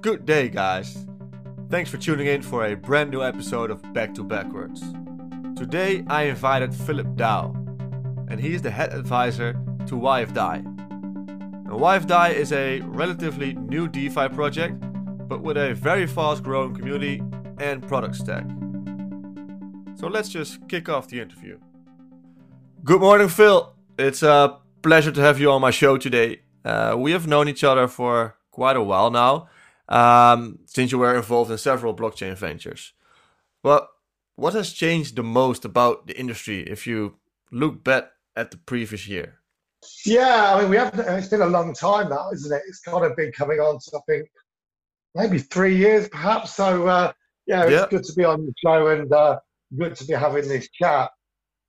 Good day, guys. Thanks for tuning in for a brand new episode of Back to Backwards. Today I invited Philip Dow, and he is the head advisor to YFDAI. Now, YFDAI is a relatively new DeFi project, but with a very fast growing community and product stack. So let's just kick off the interview. Good morning, Phil. It's a pleasure to have you on my show today. Uh, we have known each other for quite a while now, um, since you were involved in several blockchain ventures. But what has changed the most about the industry if you look back at the previous year? Yeah, I mean, we have. It's been a long time now, isn't it? It's kind of been coming on to I think maybe three years, perhaps. So uh, yeah, it's yeah. good to be on the show and uh, good to be having this chat.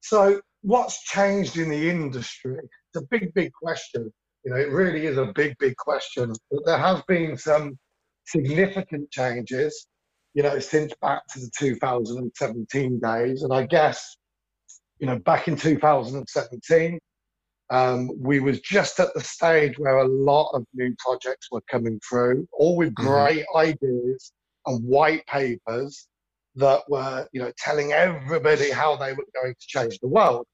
So, what's changed in the industry? It's a big, big question. You know, it really is a big, big question. But there have been some significant changes, you know, since back to the 2017 days. And I guess, you know, back in 2017, um, we was just at the stage where a lot of new projects were coming through, all with mm-hmm. great mm-hmm. ideas and white papers that were, you know, telling everybody how they were going to change the world.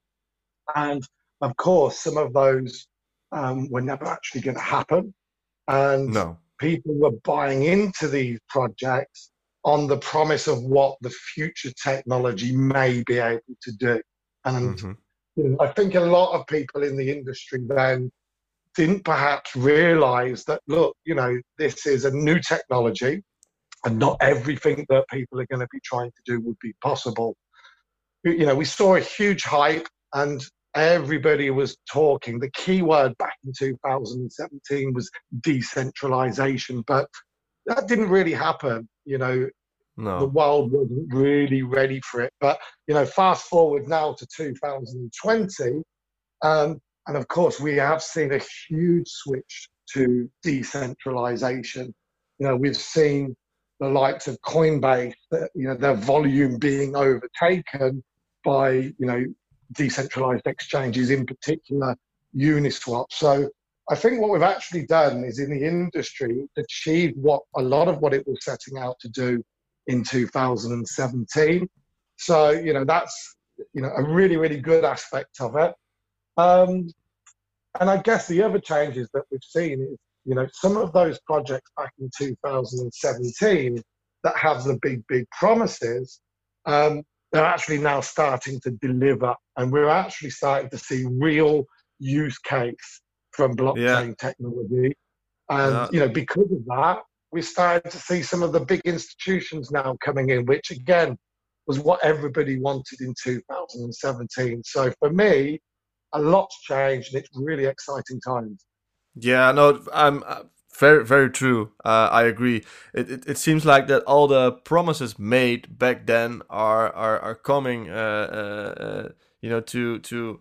And of course, some of those um, were never actually going to happen. And no people were buying into these projects on the promise of what the future technology may be able to do. And mm-hmm. you know, I think a lot of people in the industry then didn't perhaps realize that, look, you know, this is a new technology and not everything that people are going to be trying to do would be possible. You know, we saw a huge hype and everybody was talking. The key word back in 2017 was decentralization, but that didn't really happen. You know, no. the world wasn't really ready for it. But, you know, fast forward now to 2020, um, and of course, we have seen a huge switch to decentralization. You know, we've seen the likes of Coinbase, you know, their volume being overtaken by, you know, decentralized exchanges, in particular Uniswap. So I think what we've actually done is in the industry achieved what a lot of what it was setting out to do in 2017. So you know that's you know a really really good aspect of it. Um, and I guess the other changes that we've seen is you know some of those projects back in 2017 that have the big big promises um, they're actually now starting to deliver, and we're actually starting to see real use case from blockchain yeah. technology. And yeah. you know, because of that, we're starting to see some of the big institutions now coming in, which again was what everybody wanted in 2017. So for me, a lot's changed, and it's really exciting times. Yeah, no, I'm very, very true. Uh, I agree. It, it, it seems like that all the promises made back then are are, are coming, uh, uh, uh you know, to to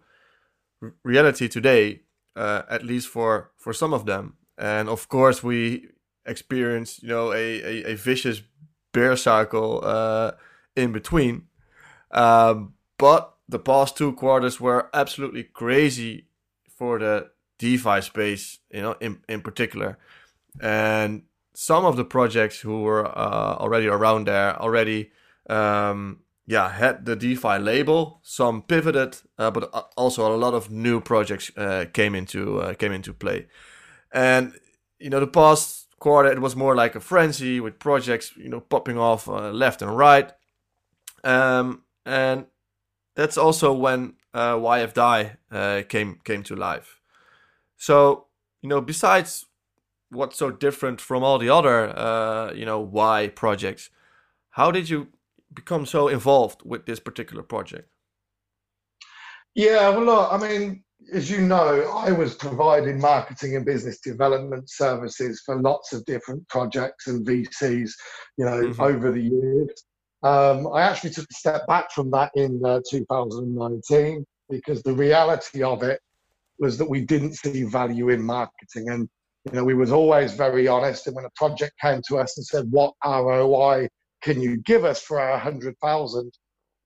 reality today. Uh, at least for for some of them, and of course we experience, you know, a a, a vicious bear cycle uh, in between. Um, but the past two quarters were absolutely crazy for the DeFi space, you know, in in particular and some of the projects who were uh, already around there already um, yeah had the defi label some pivoted uh, but uh, also a lot of new projects uh, came into uh, came into play. And you know the past quarter it was more like a frenzy with projects you know popping off uh, left and right. Um, and that's also when uh, YFDAI came came to life. So you know besides what's so different from all the other uh, you know why projects. How did you become so involved with this particular project? Yeah, well, look, I mean, as you know, I was providing marketing and business development services for lots of different projects and VCs, you know, mm-hmm. over the years. Um, I actually took a step back from that in uh, 2019 because the reality of it was that we didn't see value in marketing. And you know, we was always very honest. And when a project came to us and said, "What ROI can you give us for our hundred thousand?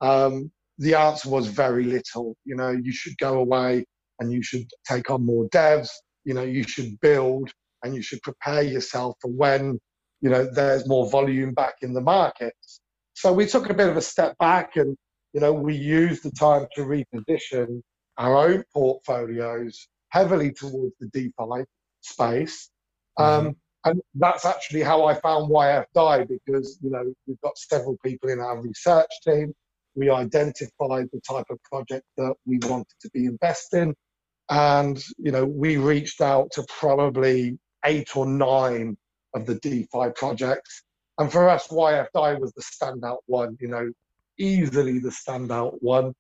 Um, the answer was very little. You know, you should go away and you should take on more devs. You know, you should build and you should prepare yourself for when you know, there's more volume back in the markets. So we took a bit of a step back and, you know, we used the time to reposition our own portfolios heavily towards the DeFi space. Mm-hmm. Um, and that's actually how I found YFDAI because, you know, we've got several people in our research team. We identified the type of project that we wanted to be investing. And, you know, we reached out to probably eight or nine of the DeFi projects and for us, YFDAI was the standout one, you know, easily the standout one.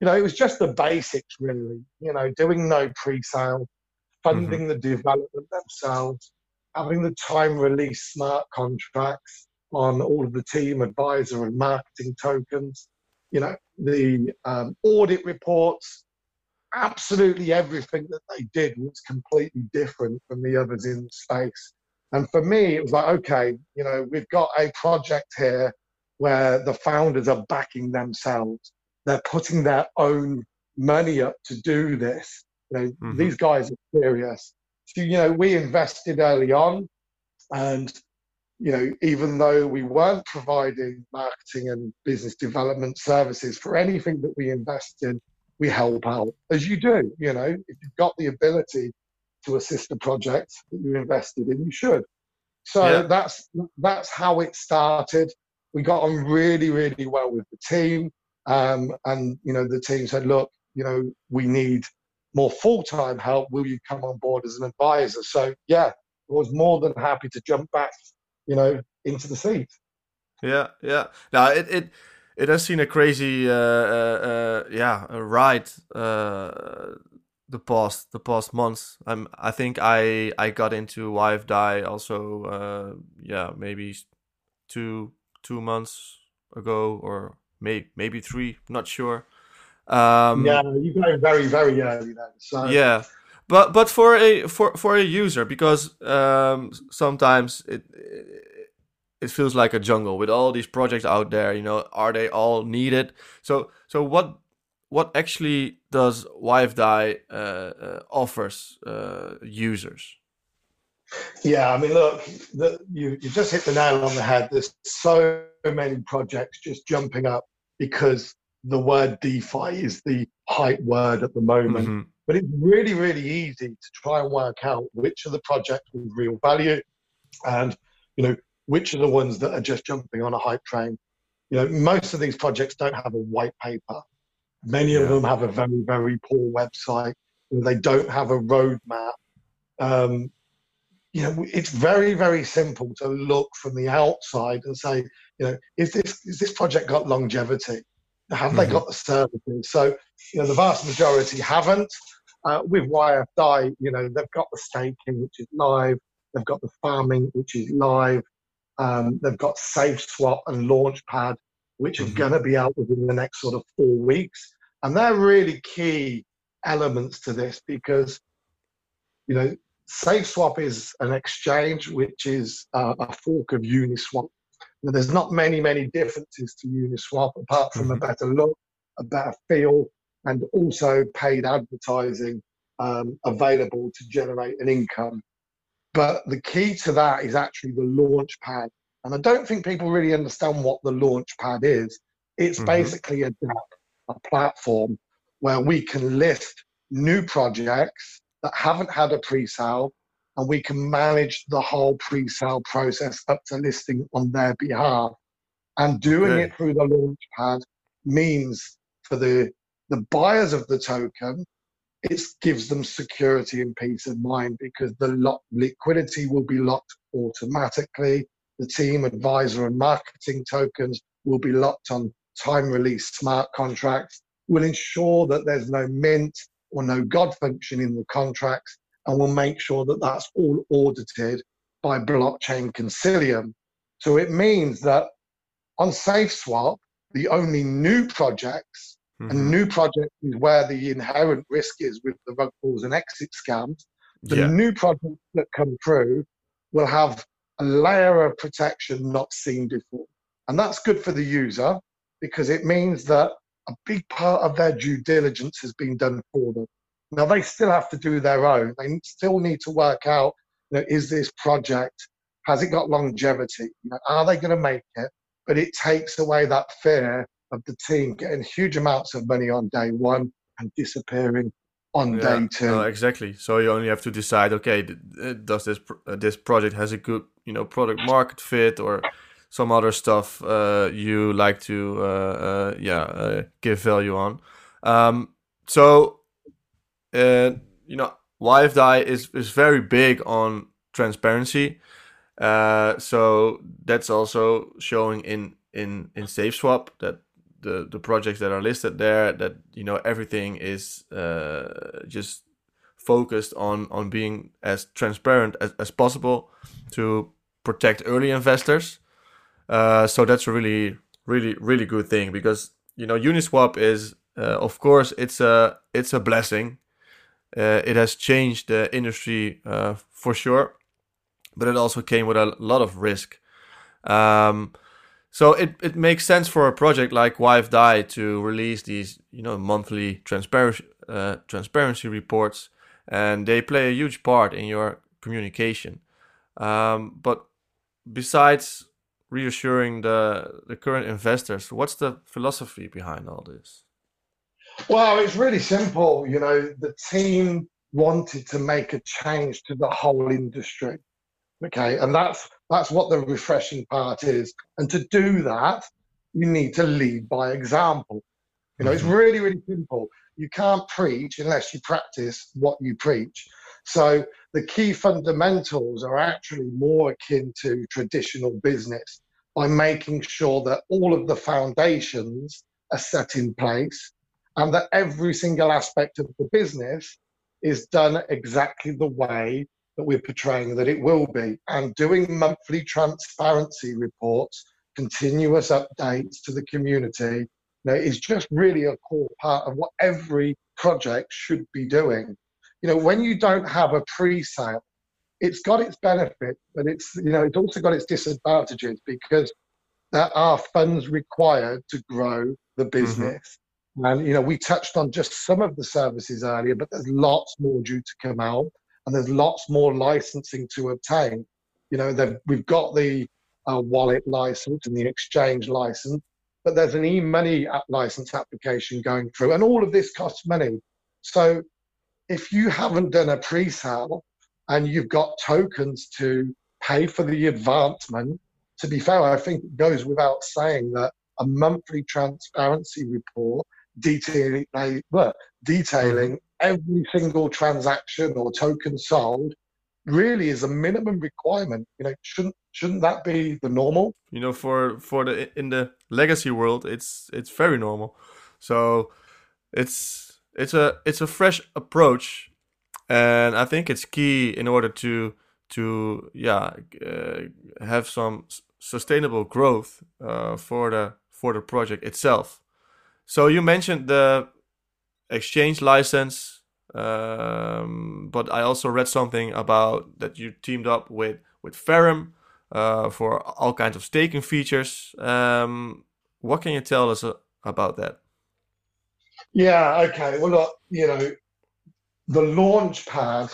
You know, it was just the basics, really, you know, doing no pre sale, funding mm-hmm. the development themselves, having the time release smart contracts on all of the team advisor and marketing tokens, you know, the um, audit reports, absolutely everything that they did was completely different from the others in the space. And for me, it was like, okay, you know, we've got a project here where the founders are backing themselves. They're putting their own money up to do this. You know, mm-hmm. these guys are serious. So, you know, we invested early on and you know, even though we weren't providing marketing and business development services for anything that we invest in, we help out as you do. You know, if you've got the ability to assist a project that you invested in, you should. So yeah. that's that's how it started. We got on really, really well with the team, um, and you know the team said, "Look, you know, we need more full-time help. Will you come on board as an advisor?" So yeah, I was more than happy to jump back, you know, into the seat. Yeah, yeah. Now it it it has seen a crazy, uh, uh, uh yeah, ride uh, the past the past months. I'm I think I I got into wife YFDAI also uh yeah maybe two two months ago or maybe maybe three not sure. Um, yeah, you got very very early then. So yeah, but but for a for for a user because um, sometimes it, it it feels like a jungle with all these projects out there. You know, are they all needed? So so what what actually does YFDAI uh, uh, offers uh, users? Yeah, I mean, look, the, you, you just hit the nail on the head. There's so many projects just jumping up because the word DeFi is the hype word at the moment. Mm-hmm. But it's really, really easy to try and work out which of the projects with real value and, you know, which are the ones that are just jumping on a hype train. You know, most of these projects don't have a white paper. Many yeah. of them have a very, very poor website. They don't have a roadmap. Um, you know, it's very, very simple to look from the outside and say, you know, is this is this project got longevity? Have mm-hmm. they got the services? So, you know, the vast majority haven't. Uh, with YFDAI, you know, they've got the staking, which is live. They've got the farming, which is live. Um, they've got SafeSwap and Launchpad, which mm-hmm. are going to be out within the next sort of four weeks. And they're really key elements to this because, you know, SafeSwap is an exchange which is uh, a fork of Uniswap. Now, there's not many, many differences to Uniswap apart from mm-hmm. a better look, a better feel, and also paid advertising um, available to generate an income. But the key to that is actually the launch pad. And I don't think people really understand what the launch pad is. It's mm-hmm. basically a DApp a platform where we can list new projects that haven't had a pre-sale and we can manage the whole pre-sale process up to listing on their behalf. And doing okay. it through the launchpad means for the the buyers of the token, it gives them security and peace of mind because the lock, liquidity will be locked automatically. The team, advisor, and marketing tokens will be locked on time release smart contracts will ensure that there's no mint or no God function in the contracts and we'll make sure that that's all audited by blockchain Consilium. So it means that on SafeSwap, the only new projects, mm-hmm. and new projects is where the inherent risk is with the rug pulls and exit scams, the yeah. new projects that come through will have a layer of protection not seen before. And that's good for the user because it means that a big part of their due diligence has been done for them. Now they still have to do their own. They still need to work out, you know, is this project Has it got longevity? You know, are they going to make it? But it takes away that fear of the team getting huge amounts of money on day one and disappearing on yeah, day two. No, exactly. So you only have to decide. Okay, does this uh, this project has a good you know product market fit or some other stuff uh, you like to uh, uh yeah uh, give value on. Um, so you know, YFDAI is is very big on transparency. so that's also showing in in in SafeSwap that the the projects that are listed there that you know everything is uh, just focused on on being as transparent as, as possible to protect early investors uh, so that's a really really really good thing because you know uniswap is uh, of course it's a it's a blessing uh, it has changed the industry uh, for sure but it also came with a lot of risk um, so it, it makes sense for a project like YFDAI to release these, you know, monthly transparency uh, transparency reports, and they play a huge part in your communication. Um, but besides reassuring the the current investors, what's the philosophy behind all this? Well, it's really simple. You know, the team wanted to make a change to the whole industry. Okay, and that's that's what the refreshing part is. And to do that, you need to lead by example. You know, it's mm-hmm. really, really simple. You can't preach unless you practice what you preach. So the key fundamentals are actually more akin to traditional business by making sure that all of the foundations are set in place and that every single aspect of the business is done exactly the way that we're portraying that it will be. And doing monthly transparency reports, continuous updates to the community, you know, is just really a core part of what every project should be doing. You know, when you don't have a pre-sale, it's got its benefit, but it's you know it's also got its disadvantages because there are funds required to grow the mm-hmm. business. And you know, we touched on just some of the services earlier, but there's lots more due to come out and there's lots more licensing to obtain. You know, we've got the uh, wallet license and the exchange license, but there's an e-money license application going through, and all of this costs money. So, if you haven't done a pre-sale and you've got tokens to pay for the advancement, to be fair, I think it goes without saying that a monthly transparency report detailing, detailing every single transaction or token sold really is a minimum requirement. You know, shouldn't shouldn't that be the normal? You know, for for the in the legacy world, it's it's very normal. So it's it's a it's a fresh approach, and I think it's key in order to to yeah uh, have some sustainable growth uh, for the for the project itself. So you mentioned the exchange license. Um, but I also read something about that you teamed up with with Ferrum uh, for all kinds of staking features. Um, what can you tell us uh, about that? Yeah. Okay. Well, look, you know, the launch pad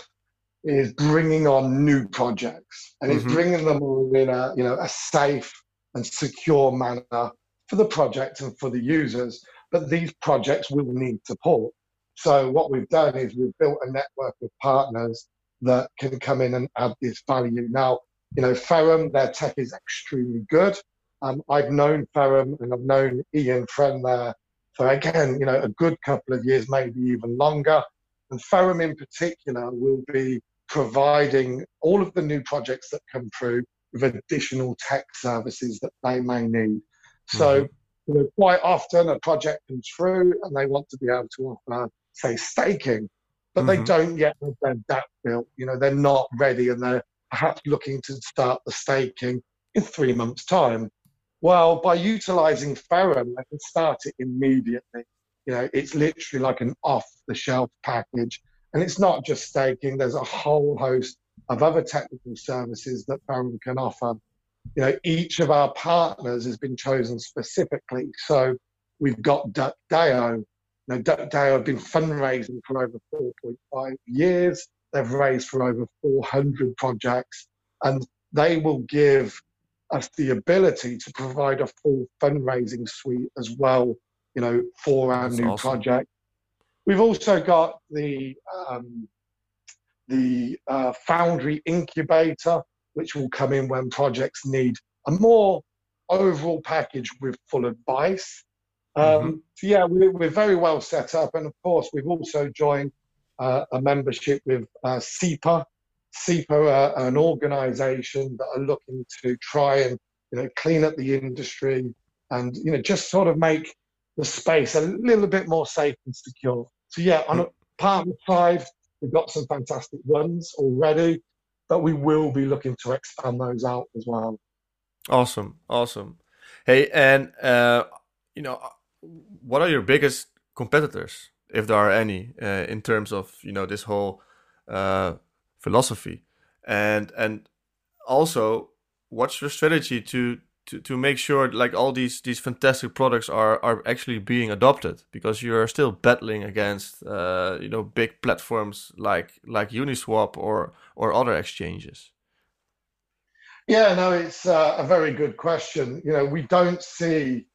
is bringing on new projects and it's mm-hmm. bringing them all in a you know a safe and secure manner for the project and for the users but these projects will need support. So what we've done is we've built a network of partners that can come in and add this value. Now, you know, Ferrum, their tech is extremely good. Um, I've known Ferrum and I've known Ian Friend there for again, you know, a good couple of years, maybe even longer. And Ferrum in particular will be providing all of the new projects that come through with additional tech services that they may need. So mm-hmm you know, quite often a project comes through and they want to be able to offer, say, staking, but mm-hmm. they don't yet have their DApp built. You know, they're not ready and they're perhaps looking to start the staking in three months' time. Well, by utilizing Ferrum, they can start it immediately. You know, it's literally like an off-the-shelf package, and it's not just staking. There's a whole host of other technical services that Ferrum can offer you know, each of our partners has been chosen specifically. So we've got DuckDAO. Now, DuckDAO have been fundraising for over 4.5 years. They've raised for over 400 projects. And they will give us the ability to provide a full fundraising suite as well, you know, for our That's new awesome. project. We've also got the um, the uh, Foundry Incubator, which will come in when projects need a more overall package with full advice. Um, mm-hmm. So yeah, we're, we're, very well set up, and of course, we've also joined uh, a membership with uh, SEPA. SEPA are an organisation that are looking to try and you know clean up the industry and you know just sort of make the space a little bit more safe and secure. So yeah, on a partner side, we've got some fantastic ones already, but we will be looking to expand those out as well. Awesome, awesome. Hey, and uh, you know, what are your biggest competitors, if there are any, uh, in terms of you know this whole uh, philosophy, and and also what's your strategy to to, to make sure like all these these fantastic products are are actually being adopted because you're still battling against uh, you know big platforms like like Uniswap or or other exchanges. Yeah, no, it's uh, a very good question. You know, we don't see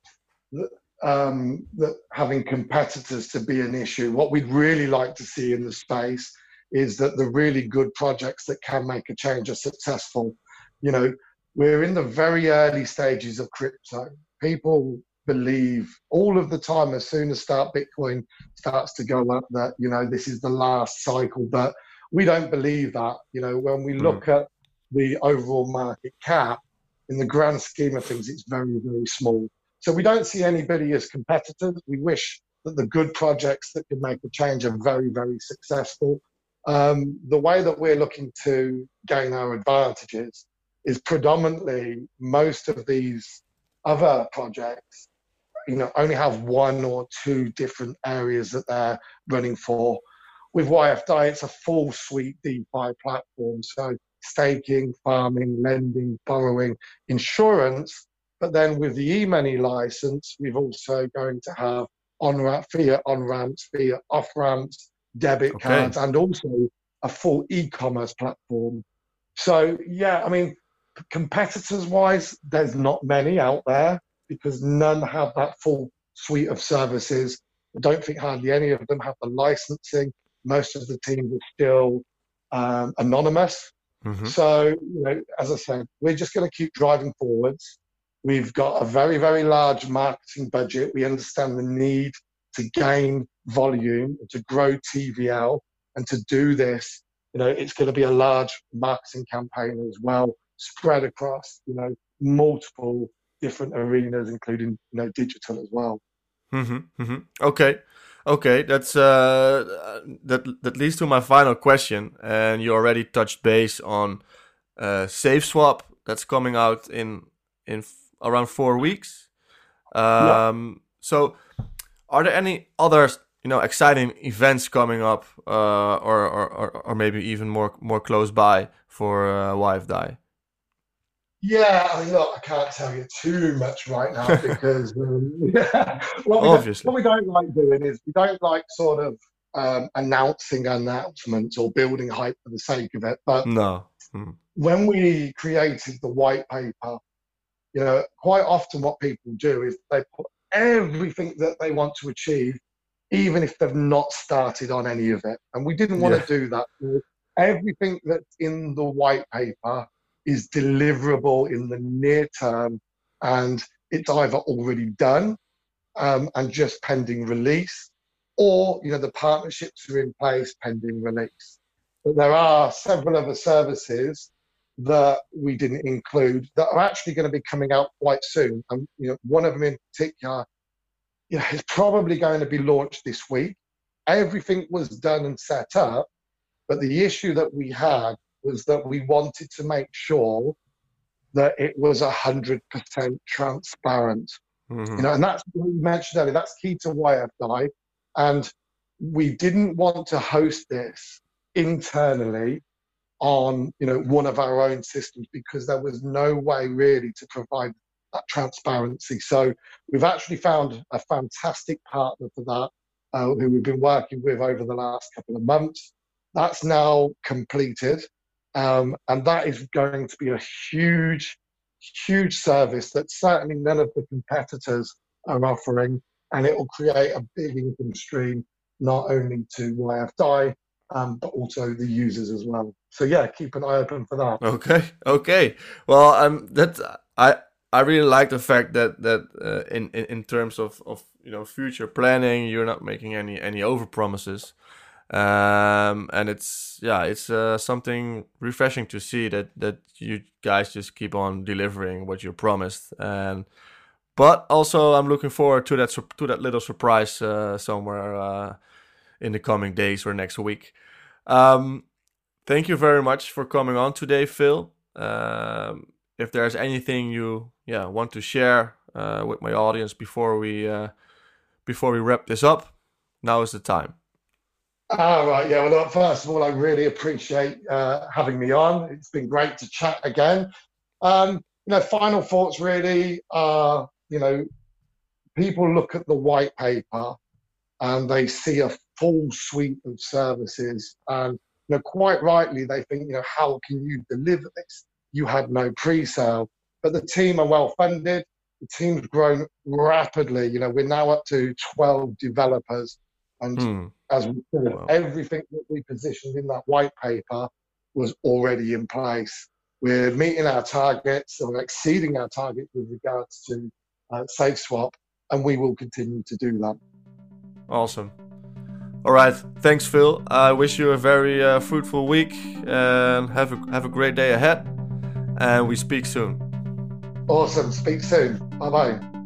um, that having competitors to be an issue. What we'd really like to see in the space is that the really good projects that can make a change are successful. You know, we're in the very early stages of crypto. People believe all of the time as soon as start Bitcoin starts to go up that you know this is the last cycle, but we don't believe that. You know, when we look mm. at the overall market cap, in the grand scheme of things, it's very, very small. So we don't see anybody as competitors. We wish that the good projects that can make a change are very, very successful. Um, the way that we're looking to gain our advantages is predominantly most of these other projects, you know, only have one or two different areas that they're running for. With YFDAI, it's a full suite DeFi platform. So staking, farming, lending, borrowing, insurance. But then with the e-money license, we've also going to have on ramp, fiat on ramps, fiat off ramps, debit okay. cards, and also a full e-commerce platform. So yeah, I mean, competitors wise, there's not many out there because none have that full suite of services. I don't think hardly any of them have the licensing. Most of the teams are still um, anonymous. Mm-hmm. So, you know, as I said, we're just going to keep driving forwards. We've got a very, very large marketing budget. We understand the need to gain volume, to grow TVL, and to do this, you know, it's going to be a large marketing campaign as well, spread across, you know, multiple different arenas, including, you know, digital as well. Mm-hmm, mm-hmm. Okay. Okay, that's uh, that that leads to my final question, and you already touched base on uh, SafeSwap that's coming out in in f- around four weeks. Um, yeah. So, are there any other you know exciting events coming up, uh, or, or or or maybe even more more close by for uh, YFDAI? Yeah, I mean, look, I can't tell you too much right now because um, what, we Obviously. what we don't like doing is we don't like sort of um, announcing announcements or building hype for the sake of it. But no. Hmm. when we created the white paper, you know, quite often what people do is they put everything that they want to achieve, even if they've not started on any of it. And we didn't want yeah. to do that. Everything that's in the white paper is deliverable in the near term and it's either already done um, and just pending release or you know the partnerships are in place pending release. But there are several other services that we didn't include that are actually going to be coming out quite soon. And you know one of them in particular you know, is probably going to be launched this week. Everything was done and set up but the issue that we had was that we wanted to make sure that it was 100% transparent. Mm-hmm. You know, and that's what you mentioned earlier, that's key to why YFDAI. And we didn't want to host this internally on, you know, one of our own systems because there was no way really to provide that transparency. So we've actually found a fantastic partner for that, uh, who we've been working with over the last couple of months. That's now completed Um, and that is going to be a huge, huge service that certainly none of the competitors are offering. And it will create a big income stream, not only to YFDAI, um, but also the users as well. So yeah, keep an eye open for that. Okay, okay. Well, um, that I I really like the fact that that uh, in, in in terms of of you know future planning, you're not making any any over promises. Um, and it's yeah, it's uh, something refreshing to see that that you guys just keep on delivering what you promised. And but also, I'm looking forward to that to that little surprise uh, somewhere uh, in the coming days or next week. Um, thank you very much for coming on today, Phil. Um, if there's anything you yeah want to share uh, with my audience before we uh, before we wrap this up, now is the time. All right, yeah. Well, look, first of all, I really appreciate uh, having me on. It's been great to chat again. Um, you know, final thoughts really are, you know, people look at the white paper and they see a full suite of services. And you know, quite rightly, they think, you know, how can you deliver this? You had no pre-sale, but the team are well funded. The team's grown rapidly. You know, we're now up to 12 developers, and hmm. As we said, wow. everything that we positioned in that white paper was already in place. We're meeting our targets, or exceeding our targets with regards to uh, SafeSwap, and we will continue to do that. Awesome. All right, thanks, Phil. I wish you a very uh, fruitful week and have a have a great day ahead. And we speak soon. Awesome. Speak soon. Bye bye.